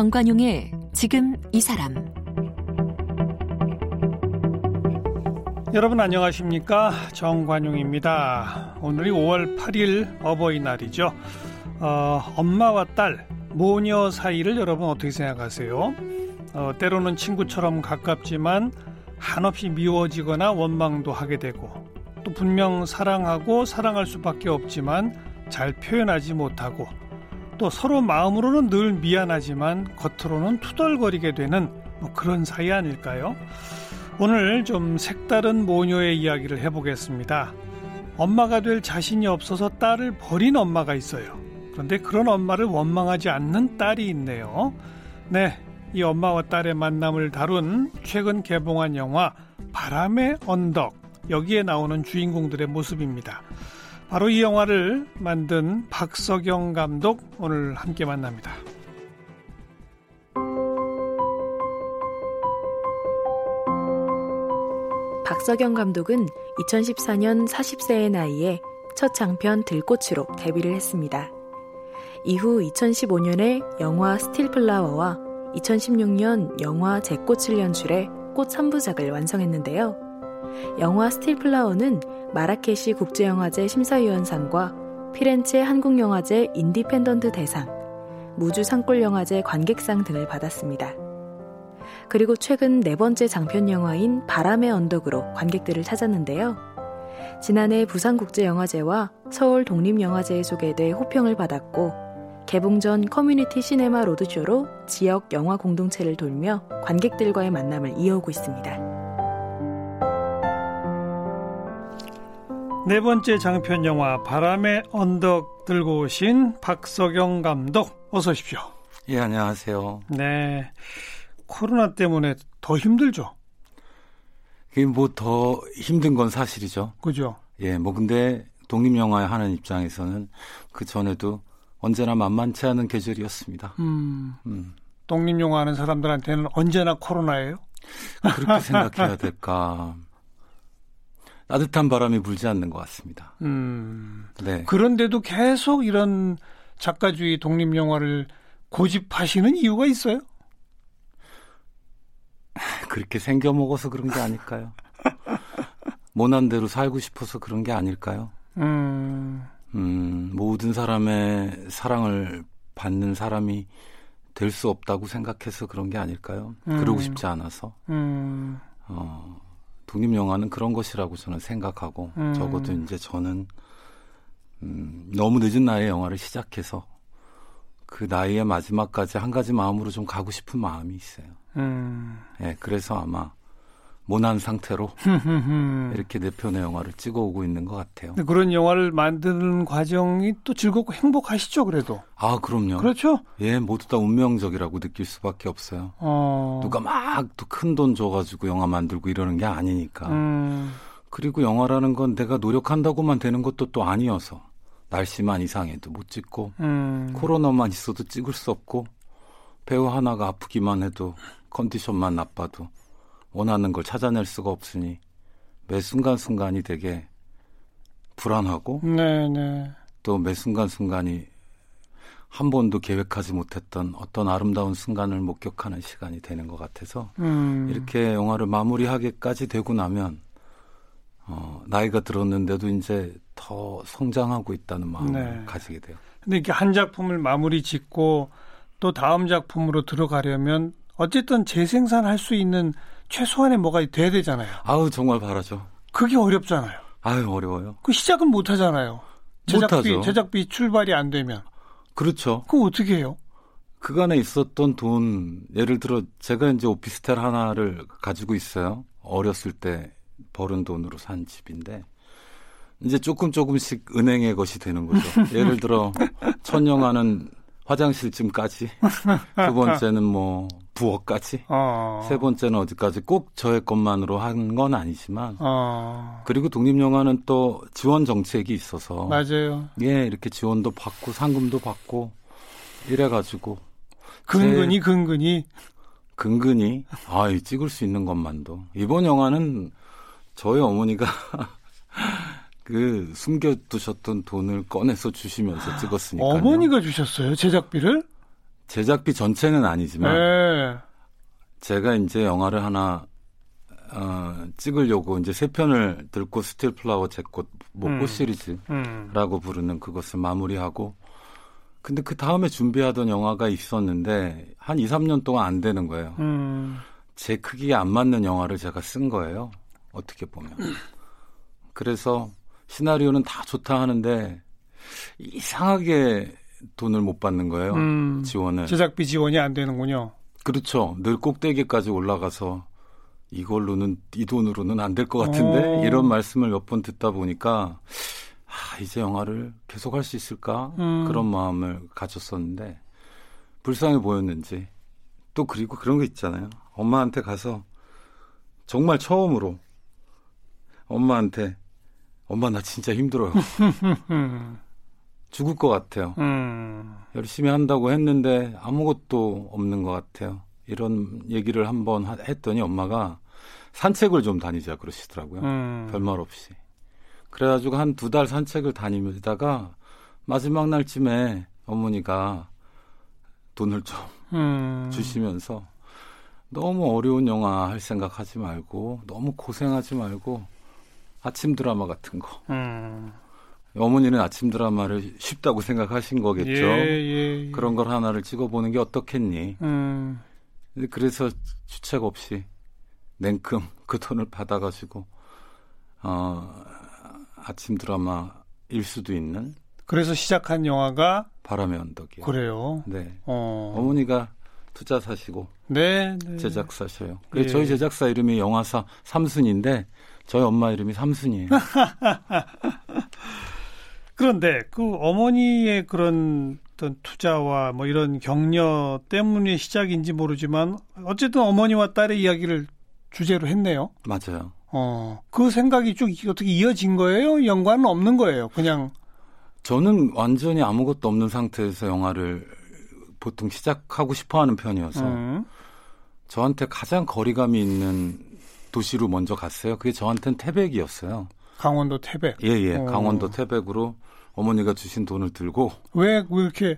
정관용의 지금 이 사람 여러분 안녕하십니까 정관용입니다. 오늘이 5월 8일 어버이날이죠. 어, 엄마와 딸 모녀 사이를 여러분 어떻게 생각하세요? 어, 때로는 친구처럼 가깝지만 한없이 미워지거나 원망도 하게 되고 또 분명 사랑하고 사랑할 수밖에 없지만 잘 표현하지 못하고 또 서로 마음으로는 늘 미안하지만 겉으로는 투덜거리게 되는 뭐 그런 사이 아닐까요? 오늘 좀 색다른 모녀의 이야기를 해보겠습니다. 엄마가 될 자신이 없어서 딸을 버린 엄마가 있어요. 그런데 그런 엄마를 원망하지 않는 딸이 있네요. 네, 이 엄마와 딸의 만남을 다룬 최근 개봉한 영화 바람의 언덕. 여기에 나오는 주인공들의 모습입니다. 바로 이 영화를 만든 박석영 감독 오늘 함께 만납니다. 박석영 감독은 2014년 40세의 나이에 첫 장편 들꽃으로 데뷔를 했습니다. 이후 2015년에 영화 스틸플라워와 2016년 영화 제 꽃을 연출해 꽃 3부작을 완성했는데요. 영화 스틸플라워는 마라케시 국제영화제 심사위원상과 피렌체 한국영화제 인디펜던트 대상, 무주 산골영화제 관객상 등을 받았습니다. 그리고 최근 네 번째 장편 영화인 바람의 언덕으로 관객들을 찾았는데요. 지난해 부산국제영화제와 서울 독립영화제에 소개돼 호평을 받았고 개봉 전 커뮤니티 시네마 로드쇼로 지역 영화 공동체를 돌며 관객들과의 만남을 이어오고 있습니다. 네 번째 장편 영화 바람의 언덕 들고 오신 박석영 감독 어서 오십시오. 예, 안녕하세요. 네. 코로나 때문에 더 힘들죠. 이게 뭐 더 힘든 건 사실이죠. 그죠. 예, 뭐 근데 독립영화 하는 입장에서는 그 전에도 언제나 만만치 않은 계절이었습니다. 음, 음. 독립영화 하는 사람들한테는 언제나 코로나예요? 그렇게 생각해야 될까. 따뜻한 바람이 불지 않는 것 같습니다. 음. 네. 그런데도 계속 이런 작가주의 독립 영화를 고집하시는 이유가 있어요? 그렇게 생겨 먹어서 그런 게 아닐까요? 모난 대로 살고 싶어서 그런 게 아닐까요? 음. 음, 모든 사람의 사랑을 받는 사람이 될 수 없다고 생각해서 그런 게 아닐까요? 음. 그러고 싶지 않아서. 음. 어, 독립 영화는 그런 것이라고 저는 생각하고, 음. 적어도 이제 저는, 음, 너무 늦은 나이에 영화를 시작해서 그 나이의 마지막까지 한 가지 마음으로 좀 가고 싶은 마음이 있어요. 음. 예, 그래서 아마 모난 상태로 이렇게 내 편의 영화를 찍어오고 있는 것 같아요. 그런 영화를 만드는 과정이 또 즐겁고 행복하시죠, 그래도? 아, 그럼요. 그렇죠? 예, 모두 다 운명적이라고 느낄 수밖에 없어요. 어... 누가 막 또 큰 돈 줘가지고 영화 만들고 이러는 게 아니니까. 음... 그리고 영화라는 건 내가 노력한다고만 되는 것도 또 아니어서 날씨만 이상해도 못 찍고 음... 코로나만 있어도 찍을 수 없고 배우 하나가 아프기만 해도 컨디션만 나빠도 원하는 걸 찾아낼 수가 없으니 매 순간순간이 되게 불안하고 네네. 또매 순간순간이 한 번도 계획하지 못했던 어떤 아름다운 순간을 목격하는 시간이 되는 것 같아서 음. 이렇게 영화를 마무리하기까지 되고 나면 어, 나이가 들었는데도 이제 더 성장하고 있다는 마음을 네. 가지게 돼요. 근데 이렇게 한 작품을 마무리 짓고 또 다음 작품으로 들어가려면 어쨌든 재생산할 수 있는 최소한의 뭐가 돼야 되잖아요. 아우 정말 바라죠. 그게 어렵잖아요. 아유 어려워요. 그 시작은 못 하잖아요. 제작비 못하죠. 제작비 출발이 안 되면. 그렇죠. 그거 어떻게 해요? 그간에 있었던 돈 예를 들어 제가 이제 오피스텔 하나를 가지고 있어요. 어렸을 때 벌은 돈으로 산 집인데 이제 조금 조금씩 은행의 것이 되는 거죠. 예를 들어 첫 영화는 화장실쯤까지 두 번째는 뭐 부엌까지 어. 세 번째는 어디까지 꼭 저의 것만으로 한 건 아니지만 어. 그리고 독립영화는 또 지원 정책이 있어서 맞아요. 예 이렇게 지원도 받고 상금도 받고 이래가지고 근근히 근근히 근근히 아 찍을 수 있는 것만도 이번 영화는 저희 어머니가 그 숨겨두셨던 돈을 꺼내서 주시면서 찍었으니까. 어머니가 주셨어요 제작비를? 제작비 전체는 아니지만 네. 제가 이제 영화를 하나 어, 찍으려고 이제 세 편을 들꽃 스틸 플라워 재꽃 뭐 꽃 음. 시리즈라고 음. 부르는 그것을 마무리하고 근데 그 다음에 준비하던 영화가 있었는데 한 2, 3년 동안 안 되는 거예요. 음. 제 크기에 안 맞는 영화를 제가 쓴 거예요. 어떻게 보면. 그래서 시나리오는 다 좋다 하는데 이상하게 돈을 못 받는 거예요. 음, 지원을. 제작비 지원이 안 되는군요. 그렇죠. 늘 꼭대기까지 올라가서 이걸로는 이 돈으로는 안 될 것 같은데 오. 어. 이런 말씀을 몇 번 듣다 보니까 아, 이제 영화를 계속 할 수 있을까 음. 그런 마음을 가졌었는데 불쌍해 보였는지 또 그리고 그런 거 있잖아요. 엄마한테 가서 정말 처음으로 엄마한테 엄마 나 진짜 힘들어요. 죽을 것 같아요. 음. 열심히 한다고 했는데 아무것도 없는 것 같아요. 이런 얘기를 한번 했더니 엄마가 산책을 좀 다니자 그러시더라고요. 음. 별말 없이. 그래가지고 한 두 달 산책을 다니다가 마지막 날쯤에 어머니가 돈을 좀 음. 주시면서 너무 어려운 영화 할 생각 하지 말고 너무 고생하지 말고 아침 드라마 같은 거. 음. 어머니는 아침 드라마를 쉽다고 생각하신 거겠죠. 예, 예, 예. 그런 걸 하나를 찍어보는 게 어떻겠니? 음. 그래서 주책 없이 냉큼 그 돈을 받아가지고 어, 아침 드라마일 수도 있는. 그래서 시작한 영화가 바람의 언덕이요. 그래요. 네. 어. 어머니가 투자 사시고 네, 네. 제작사셔요. 그래서 예. 저희 제작사 이름이 영화사 삼순인데 저희 엄마 이름이 삼순이에요. 그런데 그 어머니의 그런 어떤 투자와 뭐 이런 격려 때문에 시작인지 모르지만 어쨌든 어머니와 딸의 이야기를 주제로 했네요. 맞아요. 어, 그 생각이 쭉 어떻게 이어진 거예요? 연관은 없는 거예요. 그냥 저는 완전히 아무것도 없는 상태에서 영화를 보통 시작하고 싶어 하는 편이어서 음. 저한테 가장 거리감이 있는 도시로 먼저 갔어요. 그게 저한테는 태백이었어요. 강원도 태백. 예, 예. 어. 강원도 태백으로 어머니가 주신 돈을 들고 왜, 왜 이렇게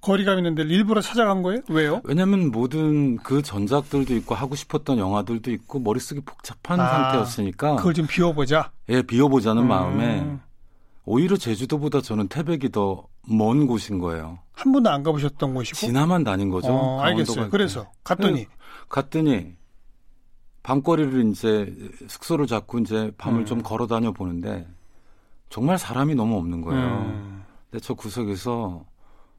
거리감 있는데 일부러 찾아간 거예요? 왜요? 왜냐면 모든 그 전작들도 있고 하고 싶었던 영화들도 있고 머릿속이 복잡한 아, 상태였으니까 그걸 좀 비워보자. 예, 비워보자는 음. 마음에 오히려 제주도보다 저는 태백이 더 먼 곳인 거예요. 한 번도 안 가보셨던 곳이고? 지나만 다닌 거죠. 어, 알겠어요. 그래서 갔더니 네, 갔더니 밤거리를 이제 숙소를 잡고 이제 밤을 음. 좀 걸어 다녀 보는데 정말 사람이 너무 없는 거예요. 음. 근데 저 구석에서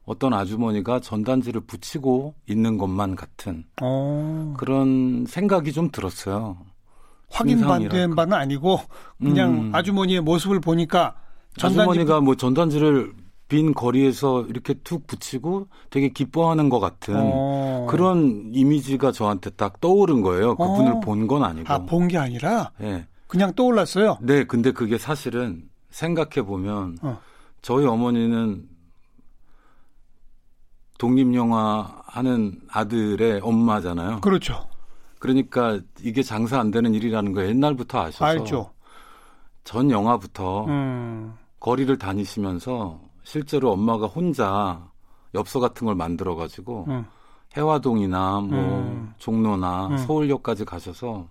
어떤 아주머니가 전단지를 붙이고 있는 것만 같은 오. 어. 그런 생각이 좀 들었어요. 확인된 바는 아니고 그냥 음. 아주머니의 모습을 보니까 전단지 아주머니가 뭐 전단지를 빈 거리에서 이렇게 툭 붙이고 되게 기뻐하는 것 같은 어. 그런 이미지가 저한테 딱 떠오른 거예요. 그분을 어. 본건 아니고. 아, 본 게 아니라? 네. 그냥 떠올랐어요? 네, 근데 그게 사실은 생각해 보면 어. 저희 어머니는 독립 영화 하는 아들의 엄마잖아요. 그렇죠. 그러니까 이게 장사 안 되는 일이라는 거 옛날부터 아셔서 알죠. 전 영화부터 음. 거리를 다니시면서 실제로 엄마가 혼자 엽서 같은 걸 만들어 가지고 음. 해화동이나 뭐 음. 종로나 음. 서울역까지 가셔서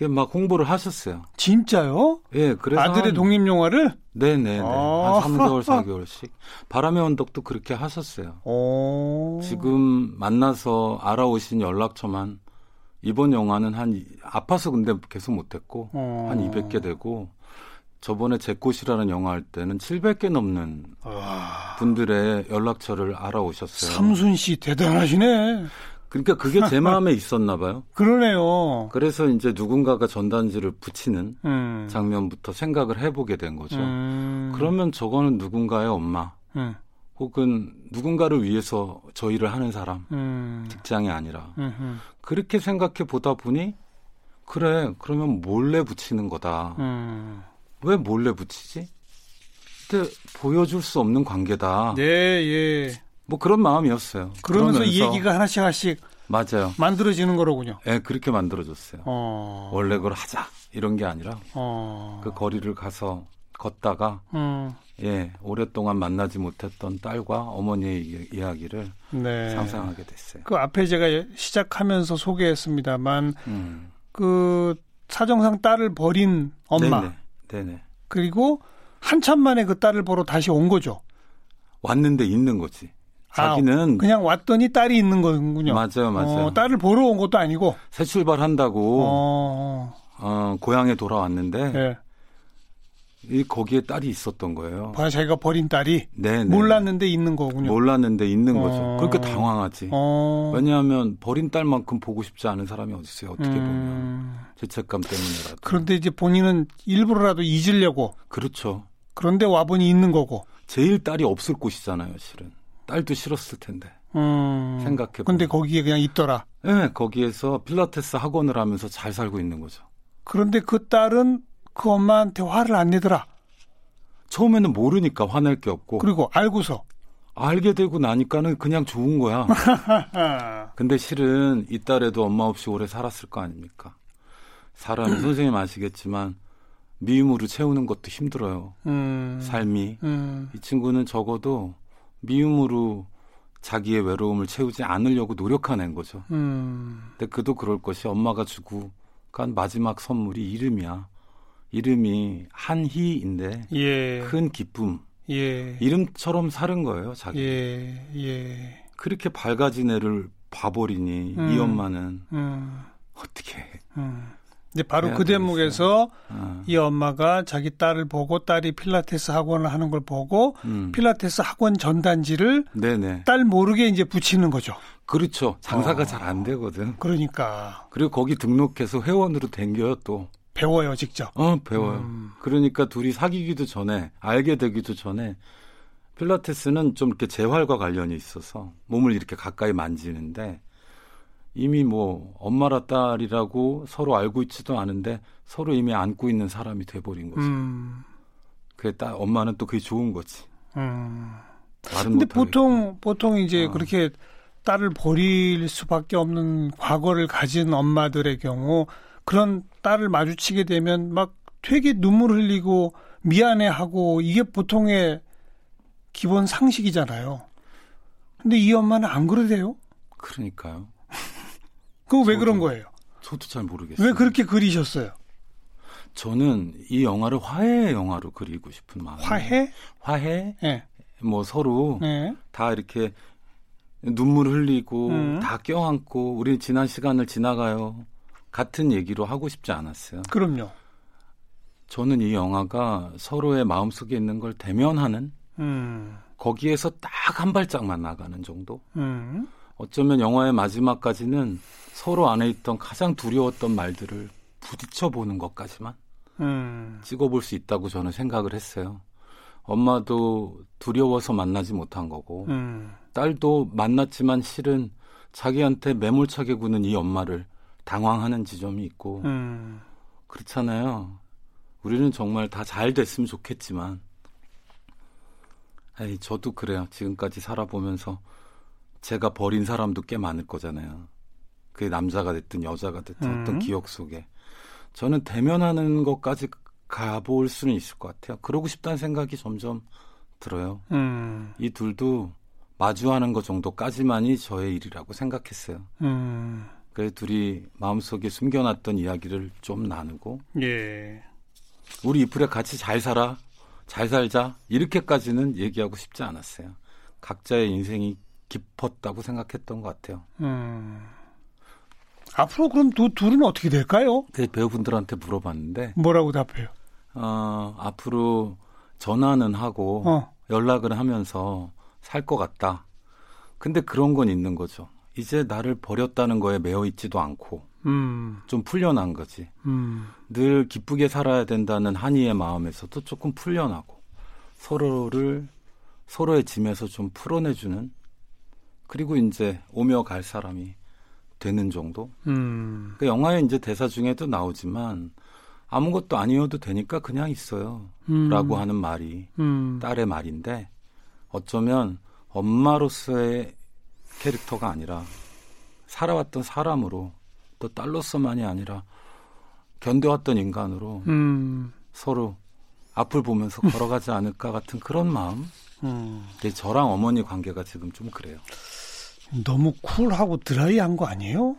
막 홍보를 하셨어요. 진짜요? 예, 그래서 아들의 독립 영화를 네네 아~ 한 3개월 4개월씩 바람의 언덕도 그렇게 하셨어요. 오~ 지금 만나서 알아오신 연락처만 이번 영화는 한 아파서 근데 계속 못했고 어. 한 200개 되고 저번에 제 꽃이라는 영화 할 때는 700개 넘는 와. 분들의 연락처를 알아오셨어요. 삼순 씨 대단하시네. 그러니까 그게 제 마음에 있었나 봐요. 그러네요. 그래서 이제 누군가가 전단지를 붙이는 음. 장면부터 생각을 해보게 된 거죠. 음. 그러면 저거는 누군가의 엄마, 음. 혹은 누군가를 위해서 저 일을 하는 사람, 음. 직장이 아니라 그렇게 생각해 보다 보니 그래 그러면 몰래 붙이는 거다. 음. 왜 몰래 붙이지? 근데 보여줄 수 없는 관계다. 예, 예. 뭐 그런 마음이었어요. 그러면서, 그러면서 이 얘기가 하나씩 하나씩 맞아요. 만들어지는 거로군요. 예, 네, 그렇게 만들어졌어요. 어... 원래 그걸 하자 이런 게 아니라 어... 그 거리를 가서 걷다가 음. 예 오랫동안 만나지 못했던 딸과 어머니의 이야기를 네. 상상하게 됐어요. 그 앞에 제가 시작하면서 소개했습니다만 음. 그 사정상 딸을 버린 엄마, 네네. 네네. 그리고 한참 만에 그 딸을 보러 다시 온 거죠. 왔는데 있는 거지. 자기는 아, 그냥 왔더니 딸이 있는 거군요. 맞아요, 맞아요. 어, 딸을 보러 온 것도 아니고 새 출발한다고 어, 어 고향에 돌아왔는데 네. 이 거기에 딸이 있었던 거예요. 봐, 자기가 버린 딸이 네네. 몰랐는데 있는 거군요. 몰랐는데 있는 어. 거죠. 그러니까 당황하지. 어. 왜냐하면 버린 딸만큼 보고 싶지 않은 사람이 어디 있어요. 어떻게 음. 보면 죄책감 때문에라도. 그런데 이제 본인은 일부러라도 잊으려고. 그렇죠. 그런데 와보니 있는 거고. 제일 딸이 없을 곳이잖아요, 실은. 딸도 싫었을 텐데. 음. 생각해. 근데 거기에 그냥 있더라. 네, 거기에서 필라테스 학원을 하면서 잘 살고 있는 거죠. 그런데 그 딸은 그 엄마한테 화를 안 내더라. 처음에는 모르니까 화낼 게 없고. 그리고 알고서. 알게 되고 나니까는 그냥 좋은 거야. 근데 실은 이 딸에도 엄마 없이 오래 살았을 거 아닙니까? 사람이 선생님 아시겠지만 미움으로 채우는 것도 힘들어요. 음. 삶이. 음. 이 친구는 적어도 미움으로 자기의 외로움을 채우지 않으려고 노력하는 거죠. 음. 근데 그도 그럴 것이 엄마가 주고 간 마지막 선물이 이름이야. 이름이 한희인데 예. 큰 기쁨. 예. 이름처럼 사는 거예요, 자기. 예. 예. 그렇게 밝아진 애를 봐버리니 음. 이 엄마는 음. 어떻게? 음. 이제 바로 그 대목에서 어. 이 엄마가 자기 딸을 보고 딸이 필라테스 학원을 하는 걸 보고 음. 필라테스 학원 전단지를 네네. 딸 모르게 이제 붙이는 거죠. 그렇죠. 장사가 어. 잘안 되거든. 그러니까. 그리고 거기 등록해서 회원으로 댕겨요 또. 배워요 직접. 어 배워요. 음. 그러니까 둘이 사귀기도 전에 알게 되기도 전에 필라테스는 좀 이렇게 재활과 관련이 있어서 몸을 이렇게 가까이 만지는데 이미 뭐 엄마라 딸이라고 서로 알고 있지도 않은데 서로 이미 안고 있는 사람이 돼버린 거죠. 음. 그게 딸 엄마는 또 그게 좋은 거지. 음. 근데 보통 보통 이제 어. 그렇게 딸을 버릴 수밖에 없는 과거를 가진 엄마들의 경우 그런 딸을 마주치게 되면 막 되게 눈물 흘리고 미안해하고 이게 보통의 기본 상식이잖아요. 근데 이 엄마는 안 그러대요. 그러니까요. 그거 왜 그런 거예요? 저도 잘 모르겠어요. 왜 그렇게 그리셨어요? 저는 이 영화를 화해 영화로 그리고 싶은 마음. 화해? 화해? 네. 뭐 서로 네. 다 이렇게 눈물 흘리고 음. 다 껴안고 우리 지난 시간을 지나가요. 같은 얘기로 하고 싶지 않았어요. 그럼요. 저는 이 영화가 서로의 마음속에 있는 걸 대면하는 음. 거기에서 딱 한 발짝만 나가는 정도. 음. 어쩌면 영화의 마지막까지는 서로 안에 있던 가장 두려웠던 말들을 부딪혀 보는 것까지만 음. 찍어볼 수 있다고 저는 생각을 했어요. 엄마도 두려워서 만나지 못한 거고 음. 딸도 만났지만 실은 자기한테 매몰차게 구는 이 엄마를 당황하는 지점이 있고 음. 그렇잖아요. 우리는 정말 다 잘 됐으면 좋겠지만 에이, 저도 그래요. 지금까지 살아보면서 제가 버린 사람도 꽤 많을 거잖아요. 그게 남자가 됐든 여자가 됐든 음. 어떤 기억 속에 저는 대면하는 것까지 가볼 수는 있을 것 같아요. 그러고 싶다는 생각이 점점 들어요. 음. 이 둘도 마주하는 것 정도까지만이 저의 일이라고 생각했어요. 음. 그래서 둘이 마음속에 숨겨놨던 이야기를 좀 나누고 예. 우리 이프에 같이 잘 살아 잘 살자 이렇게까지는 얘기하고 싶지 않았어요. 각자의 인생이 깊었다고 생각했던 것 같아요. 음. 앞으로 그럼 두 둘은 어떻게 될까요? 그 배우분들한테 물어봤는데 뭐라고 답해요? 어, 앞으로 전화는 하고 어. 연락을 하면서 살 것 같다. 근데 그런 건 있는 거죠. 이제 나를 버렸다는 거에 매여 있지도 않고 음. 좀 풀려난 거지. 음. 늘 기쁘게 살아야 된다는 한이의 마음에서도 조금 풀려나고 서로를 서로의 짐에서 좀 풀어내주는 그리고 이제 오며 갈 사람이 되는 정도. 음. 그 영화에 이제 대사 중에도 나오지만 아무것도 아니어도 되니까 그냥 있어요. 음. 라고 하는 말이 음. 딸의 말인데 어쩌면 엄마로서의 캐릭터가 아니라 살아왔던 사람으로 또 딸로서만이 아니라 견뎌왔던 인간으로 음. 서로 앞을 보면서 걸어가지 않을까 같은 그런 마음. 음. 저랑 어머니 관계가 지금 좀 그래요. 너무 쿨하고 드라이한 거 아니에요?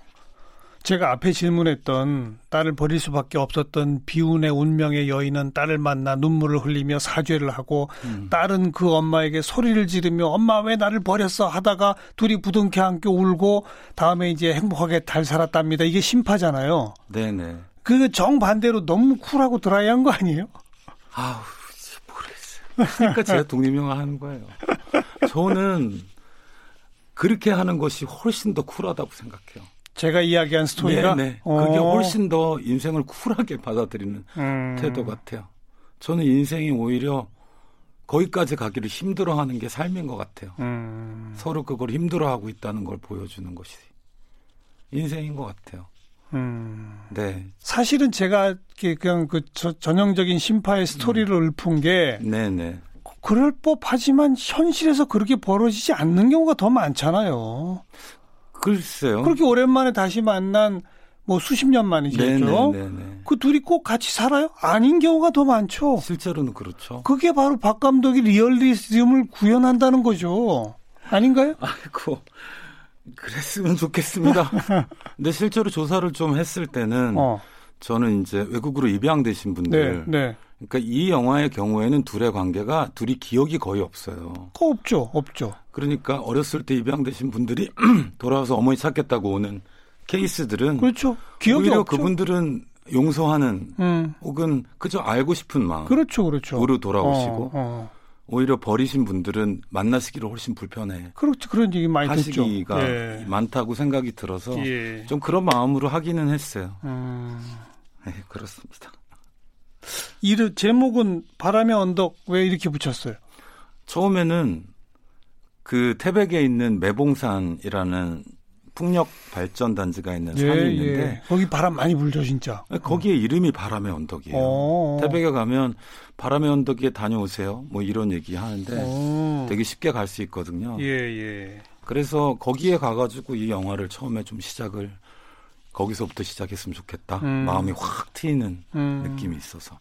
제가 앞에 질문했던 딸을 버릴 수밖에 없었던 비운의 운명의 여인은 딸을 만나 눈물을 흘리며 사죄를 하고 음. 딸은 그 엄마에게 소리를 지르며 엄마 왜 나를 버렸어 하다가 둘이 부둥켜 안고 울고 다음에 이제 행복하게 잘 살았답니다. 이게 심파잖아요. 네네. 그 정반대로 너무 쿨하고 드라이한 거 아니에요? 아우 모르겠어요. 그러니까 제가 독립영화 하는 거예요. 저는 그렇게 하는 것이 훨씬 더 쿨하다고 생각해요. 제가 이야기한 스토리가 네, 네. 그게 어. 훨씬 더 인생을 쿨하게 받아들이는 음. 태도 같아요. 저는 인생이 오히려 거기까지 가기를 힘들어하는 게 삶인 것 같아요. 음. 서로 그걸 힘들어하고 있다는 걸 보여주는 것이 인생인 것 같아요. 음. 네. 사실은 제가 그냥 그 전형적인 심파의 스토리를 음. 읊은 게 네네. 네. 그럴 법하지만 현실에서 그렇게 벌어지지 않는 경우가 더 많잖아요. 글쎄요. 그렇게 오랜만에 다시 만난 뭐 수십 년 만이겠죠. 그 둘이 꼭 같이 살아요? 아닌 경우가 더 많죠. 실제로는 그렇죠. 그게 바로 박 감독이 리얼리즘을 구현한다는 거죠. 아닌가요? 아이고. 그랬으면 좋겠습니다. 근데 실제로 조사를 좀 했을 때는 어. 저는 이제 외국으로 입양되신 분들 네, 네. 그러니까 이 영화의 경우에는 둘의 관계가 둘이 기억이 거의 없어요. 없죠, 없죠. 그러니까 어렸을 때 입양되신 분들이 돌아와서 어머니 찾겠다고 오는 케이스들은 그렇죠. 기억이 오히려 없죠. 그분들은 용서하는 음. 혹은 그저 알고 싶은 마음. 그렇죠, 그렇죠. 으로 돌아오시고 어, 어. 오히려 버리신 분들은 만나시기를 훨씬 불편해. 그렇죠. 그런 얘기 많이 하시기가 예. 많다고 생각이 들어서 예. 좀 그런 마음으로 하기는 했어요. 음. 네, 그렇습니다. 이름 제목은 바람의 언덕 왜 이렇게 붙였어요? 처음에는 그 태백에 있는 매봉산이라는 풍력 발전 단지가 있는 예, 산이 있는데 예. 거기 바람 많이 불죠 진짜. 거기에 어. 이름이 바람의 언덕이에요. 어. 태백에 가면 바람의 언덕에 다녀오세요. 뭐 이런 얘기 하는데 어. 되게 쉽게 갈 수 있거든요. 예, 예. 그래서 거기에 가가지고 이 영화를 처음에 좀 시작을 거기서부터 시작했으면 좋겠다. 음. 마음이 확 트이는 음. 느낌이 있어서.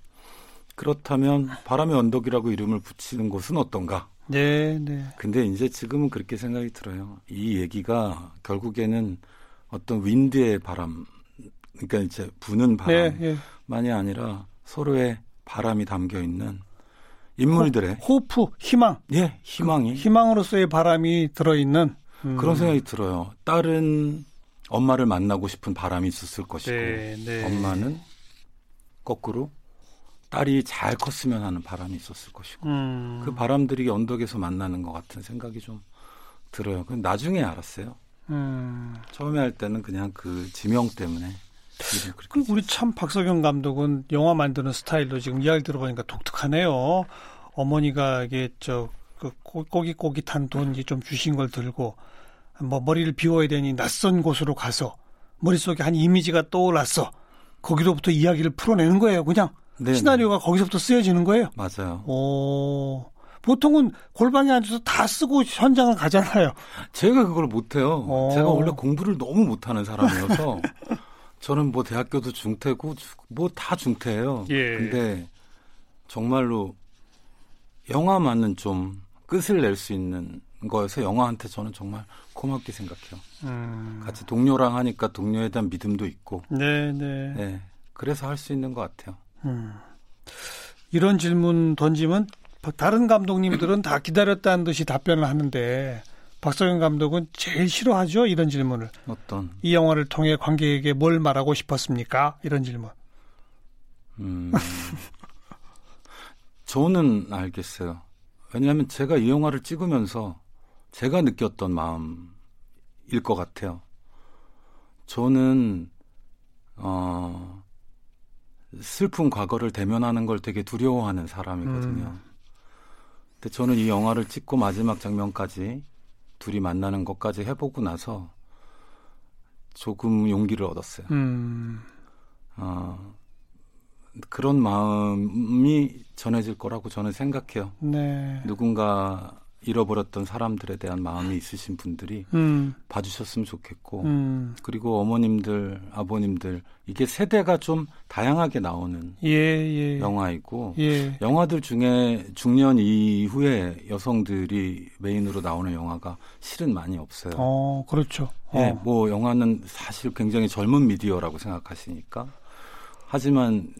그렇다면 바람의 언덕이라고 이름을 붙이는 곳은 어떤가? 네, 네. 근데 이제 지금은 그렇게 생각이 들어요. 이 얘기가 결국에는 어떤 윈드의 바람, 그러니까 이제 부는 바람만이 네, 네. 아니라 서로의 바람이 담겨 있는 인물들의 호, 프 희망. 예, 희망이. 그 희망으로서의 바람이 들어 있는 음. 그런 생각이 들어요. 딸은 엄마를 만나고 싶은 바람이 있었을 것이고 네, 네. 엄마는 거꾸로 딸이 잘 컸으면 하는 바람이 있었을 것이고 음. 그 바람들이 언덕에서 만나는 것 같은 생각이 좀 들어요. 그 나중에 알았어요. 음. 처음에 할 때는 그냥 그 지명 때문에. 그 우리 참 박석영 감독은 영화 만드는 스타일도 지금 이야기 들어보니까 독특하네요. 어머니가 이게 저그 꼬깃꼬깃한 돈좀 주신 걸 들고 뭐 머리를 비워야 되니 낯선 곳으로 가서 머릿속에 한 이미지가 떠올랐어. 거기로부터 이야기를 풀어내는 거예요. 그냥 네네. 시나리오가 거기서부터 쓰여지는 거예요. 맞아요. 오. 보통은 골방에 앉아서 다 쓰고 현장을 가잖아요. 제가 그걸 못해요. 오. 제가 원래 공부를 너무 못하는 사람이어서 저는 뭐 대학교도 중퇴고 뭐 다 중퇴예요. 예. 근데 정말로 영화만은 좀 끝을 낼 수 있는 거여서 영화한테 저는 정말 고맙게 생각해요. 음. 같이 동료랑 하니까 동료에 대한 믿음도 있고. 네, 네. 네. 그래서 할 수 있는 것 같아요. 음. 이런 질문 던지면 다른 감독님들은 다 기다렸다는 듯이 답변을 하는데 박성현 감독은 제일 싫어하죠 이런 질문을. 어떤? 이 영화를 통해 관객에게 뭘 말하고 싶었습니까? 이런 질문. 음. 저는 알겠어요. 왜냐하면 제가 이 영화를 찍으면서 제가 느꼈던 마음일 것 같아요. 저는 어 슬픈 과거를 대면하는 걸 되게 두려워하는 사람이거든요. 음. 근데 저는 이 영화를 찍고 마지막 장면까지 둘이 만나는 것까지 해보고 나서 조금 용기를 얻었어요. 음. 어, 그런 마음이 전해질 거라고 저는 생각해요. 네. 누군가 잃어버렸던 사람들에 대한 마음이 있으신 분들이 음. 봐주셨으면 좋겠고 음. 그리고 어머님들 아버님들 이게 세대가 좀 다양하게 나오는 예, 예. 영화이고 예. 영화들 중에 중년 이후에 여성들이 메인으로 나오는 영화가 실은 많이 없어요. 어, 그렇죠. 예, 어. 뭐 영화는 사실 굉장히 젊은 미디어라고 생각하시니까 하지만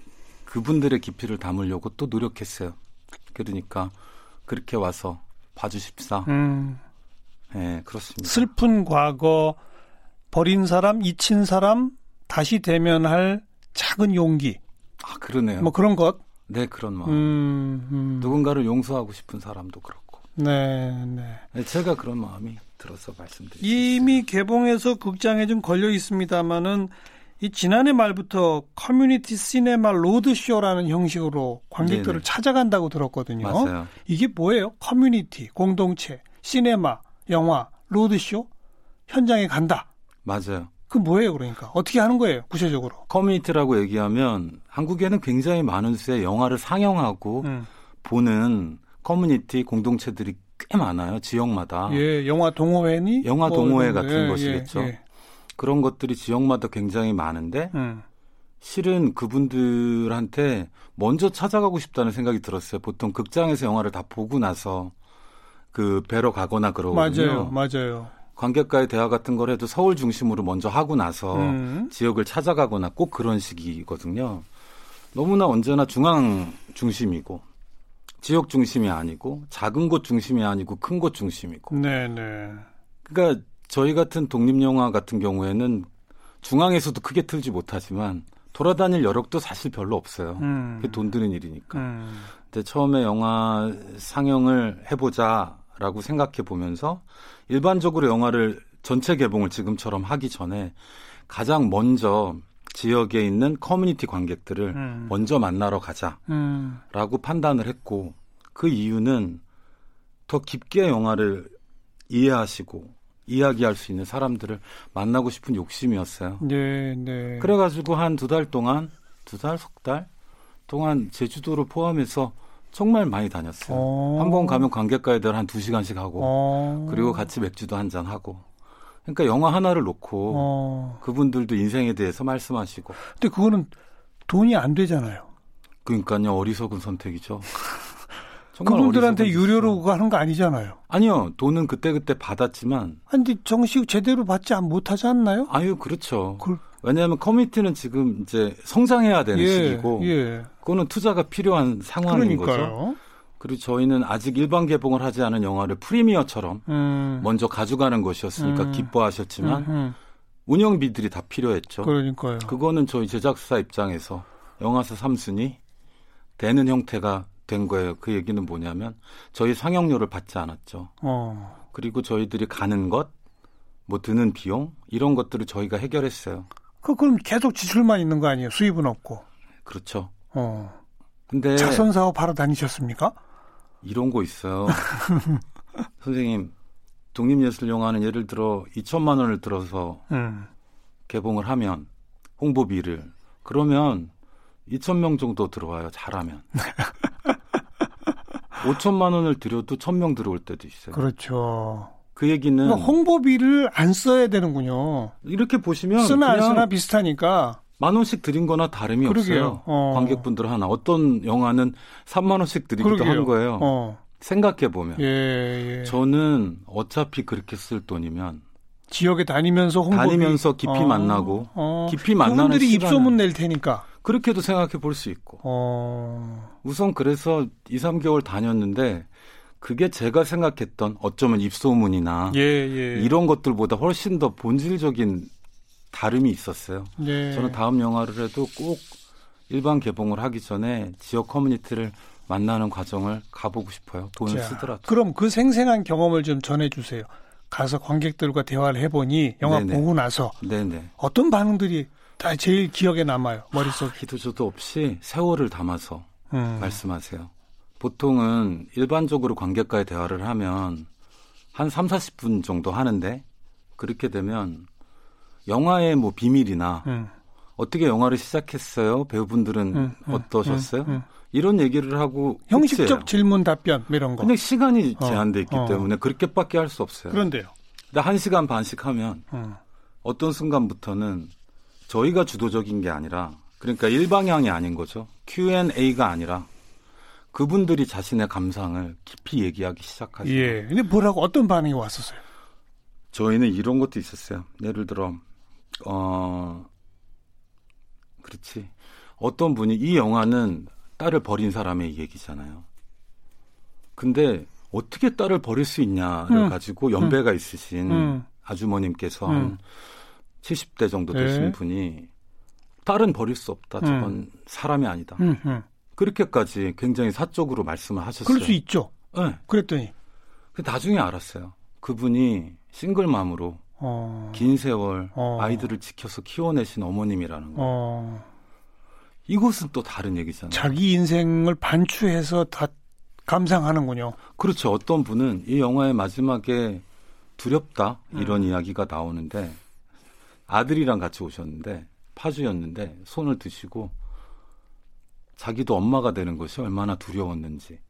그분들의 깊이를 담으려고 또 노력했어요. 그러니까 그렇게 와서 봐주십사. 음. 네, 그렇습니다. 슬픈 과거, 버린 사람, 잊힌 사람, 다시 대면할 작은 용기. 아, 그러네요. 뭐 그런 것. 네, 그런 마음. 음, 음. 누군가를 용서하고 싶은 사람도 그렇고. 네, 네. 네 제가 그런 마음이 들어서 말씀드립니다. 이미 개봉해서 극장에 좀 걸려 있습니다만은 이 지난해 말부터 커뮤니티 시네마 로드쇼라는 형식으로 관객들을 네네. 찾아간다고 들었거든요. 맞아요. 이게 뭐예요? 커뮤니티, 공동체, 시네마, 영화, 로드쇼 현장에 간다. 맞아요. 그 뭐예요, 그러니까? 어떻게 하는 거예요, 구체적으로? 커뮤니티라고 얘기하면 한국에는 굉장히 많은 수의 영화를 상영하고 음. 보는 커뮤니티 공동체들이 꽤 많아요, 지역마다. 예, 영화 동호회니? 영화 뭐 동호회 뭐, 같은 예, 것이겠죠. 예, 예. 그런 것들이 지역마다 굉장히 많은데 음. 실은 그분들한테 먼저 찾아가고 싶다는 생각이 들었어요. 보통 극장에서 영화를 다 보고 나서 그 뵈러 가거나 그러거든요. 맞아요, 맞아요. 관객과의 대화 같은 걸 해도 서울 중심으로 먼저 하고 나서 음. 지역을 찾아가거나 꼭 그런 식이거든요. 너무나 언제나 중앙 중심이고 지역 중심이 아니고 작은 곳 중심이 아니고 큰 곳 중심이고. 네네. 네. 그러니까 저희 같은 독립영화 같은 경우에는 중앙에서도 크게 틀지 못하지만 돌아다닐 여력도 사실 별로 없어요. 음. 그게 돈 드는 일이니까. 음. 근데 처음에 영화 상영을 해보자라고 생각해 보면서 일반적으로 영화를 전체 개봉을 지금처럼 하기 전에 가장 먼저 지역에 있는 커뮤니티 관객들을 음. 먼저 만나러 가자라고 음. 판단을 했고 그 이유는 더 깊게 영화를 이해하시고 이야기할 수 있는 사람들을 만나고 싶은 욕심이었어요. 네, 네. 그래가지고 한 두 달 동안, 두 달, 석 달 동안 제주도를 포함해서 정말 많이 다녔어요. 어. 한번 가면 관객과 애들 한두 시간씩 하고, 어. 그리고 같이 맥주도 한 잔 하고. 그러니까 영화 하나를 놓고 어. 그분들도 인생에 대해서 말씀하시고. 근데 그거는 돈이 안 되잖아요. 그러니까요 어리석은 선택이죠. 그분들한테 유료로 하는 거 아니잖아요. 아니요. 돈은 그때그때 받았지만. 아니, 근데 정식 제대로 받지 못하지 않나요? 아유, 그렇죠. 그... 왜냐하면 커뮤니티는 지금 이제 성장해야 되는 예, 시기고. 예. 그거는 투자가 필요한 상황인 그러니까요. 거죠. 그리고 저희는 아직 일반 개봉을 하지 않은 영화를 프리미어처럼 음. 먼저 가져가는 것이었으니까 음. 기뻐하셨지만 음, 음. 운영비들이 다 필요했죠. 그러니까요. 그거는 저희 제작사 입장에서 영화사 3순위 되는 형태가 된 거예요. 그 얘기는 뭐냐면 저희 상영료를 받지 않았죠. 어. 그리고 저희들이 가는 것, 뭐 드는 비용 이런 것들을 저희가 해결했어요. 그 그럼 계속 지출만 있는 거 아니에요? 수입은 없고. 그렇죠. 어. 근데 자선 사업 하러 다니셨습니까? 이런 거 있어요. 선생님, 독립예술 영화는 예를 들어 2천만 원을 들어서 음. 개봉을 하면 홍보비를 그러면 2천 명 정도 들어와요. 잘하면. 5천만 원을 들여도 1000명 들어올 때도 있어요. 그렇죠. 그 얘기는 그러니까 홍보비를 안 써야 되는군요. 이렇게 보시면 쓰나 안 쓰나 비슷하니까 만 원씩 드린 거나 다름이 그러게요. 없어요. 어. 관객분들 하나 어떤 영화는 3만 원씩 드리기도 그러게요. 한 거예요. 어. 생각해 보면 예, 예. 저는 어차피 그렇게 쓸 돈이면 지역에 다니면서 홍보비 다니면서 깊이 어. 만나고 어. 깊이 만나는 분들이 입소문 낼 테니까 그렇게도 생각해 볼 수 있고. 어... 우선 그래서 2, 3개월 다녔는데 그게 제가 생각했던 어쩌면 입소문이나 예, 예. 이런 것들보다 훨씬 더 본질적인 다름이 있었어요. 예. 저는 다음 영화를 해도 꼭 일반 개봉을 하기 전에 지역 커뮤니티를 만나는 과정을 가보고 싶어요. 돈을 자, 쓰더라도. 그럼 그 생생한 경험을 좀 전해주세요. 가서 관객들과 대화를 해보니 영화 네네. 보고 나서 네네. 어떤 반응들이 다 제일 기억에 남아요. 머릿속. 아, 기도조도 없이 세월을 담아서 음. 말씀하세요. 보통은 일반적으로 관객과의 대화를 하면 한 3, 40분 정도 하는데 그렇게 되면 영화의 뭐 비밀이나 음. 어떻게 영화를 시작했어요? 배우분들은 음, 음, 어떠셨어요? 음, 음. 이런 얘기를 하고 형식적 끝이에요. 질문 답변 뭐 이런 거. 근데 시간이 어, 제한돼 있기 어. 때문에 그렇게밖에 할 수 없어요. 그런데요. 근데 한 시간 반씩 하면 어. 어떤 순간부터는 저희가 주도적인 게 아니라 그러니까 일방향이 아닌 거죠. Q&A가 아니라 그분들이 자신의 감상을 깊이 얘기하기 시작하죠. 예. 근데 뭐라고 어떤 반응이 왔었어요? 저희는 이런 것도 있었어요. 예를 들어 어 그렇지. 어떤 분이 이 영화는 딸을 버린 사람의 얘기잖아요. 근데 어떻게 딸을 버릴 수 있냐를 음. 가지고 연배가 음. 있으신 음. 아주머님께서 한 음. 70대 정도 되신 네. 분이 딸은 버릴 수 없다. 저건 음. 사람이 아니다. 음, 그렇게까지 굉장히 사적으로 말씀을 하셨어요. 그럴 수 있죠. 네. 그랬더니 그 나중에 알았어요. 그분이 싱글맘으로 어. 긴 세월 어. 아이들을 지켜서 키워내신 어머님이라는 거. 어. 이것은 또 다른 얘기잖아요. 자기 인생을 반추해서 다 감상하는군요. 그렇죠. 어떤 분은 이 영화의 마지막에 두렵다 이런 음. 이야기가 나오는데 아들이랑 같이 오셨는데 파주였는데 손을 드시고 자기도 엄마가 되는 것이 얼마나 두려웠는지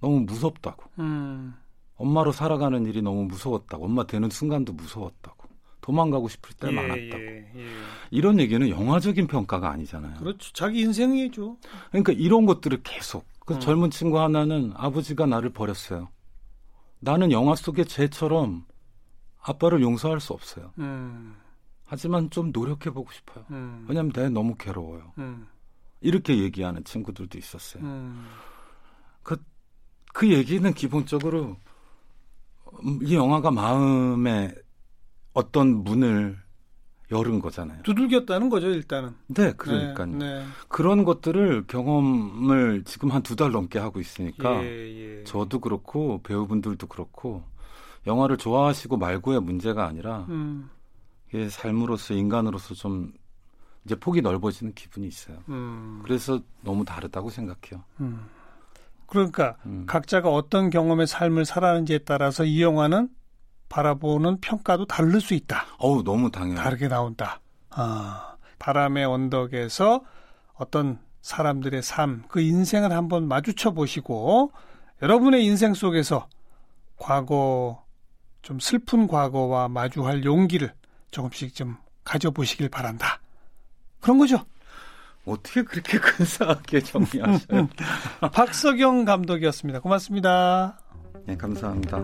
너무 무섭다고. 음. 엄마로 살아가는 일이 너무 무서웠다고. 엄마 되는 순간도 무서웠다고. 도망가고 싶을 때 예, 많았다고. 예, 예. 이런 얘기는 영화적인 평가가 아니잖아요. 그렇죠. 자기 인생이죠. 그러니까 이런 것들을 계속. 그 음. 젊은 친구 하나는 아버지가 나를 버렸어요. 나는 영화 속의 쟤처럼 아빠를 용서할 수 없어요. 음. 하지만 좀 노력해 보고 싶어요. 음. 왜냐하면 내가 너무 괴로워요. 음. 이렇게 얘기하는 친구들도 있었어요. 음. 그, 그 얘기는 기본적으로 이 영화가 마음에 어떤 문을 열은 거잖아요. 두들겼다는 거죠, 일단은. 네, 그러니까요. 네, 네. 그런 것들을 경험을 지금 한 두 달 넘게 하고 있으니까 예, 예. 저도 그렇고 배우분들도 그렇고 영화를 좋아하시고 말고의 문제가 아니라 음. 이게 삶으로서 인간으로서 좀 이제 폭이 넓어지는 기분이 있어요. 음. 그래서 너무 다르다고 생각해요. 음. 그러니까 음. 각자가 어떤 경험의 삶을 살아가는지에 따라서 이 영화는 바라보는 평가도 다를 수 있다. 어우, 너무 당연. 다르게 나온다. 아, 바람의 언덕에서 어떤 사람들의 삶, 그 인생을 한번 마주쳐 보시고 여러분의 인생 속에서 과거 좀 슬픈 과거와 마주할 용기를 조금씩 좀 가져보시길 바란다. 그런 거죠. 어떻게 그렇게 근사하게 정리하셔요? 박석영 감독이었습니다. 고맙습니다. 네, 감사합니다.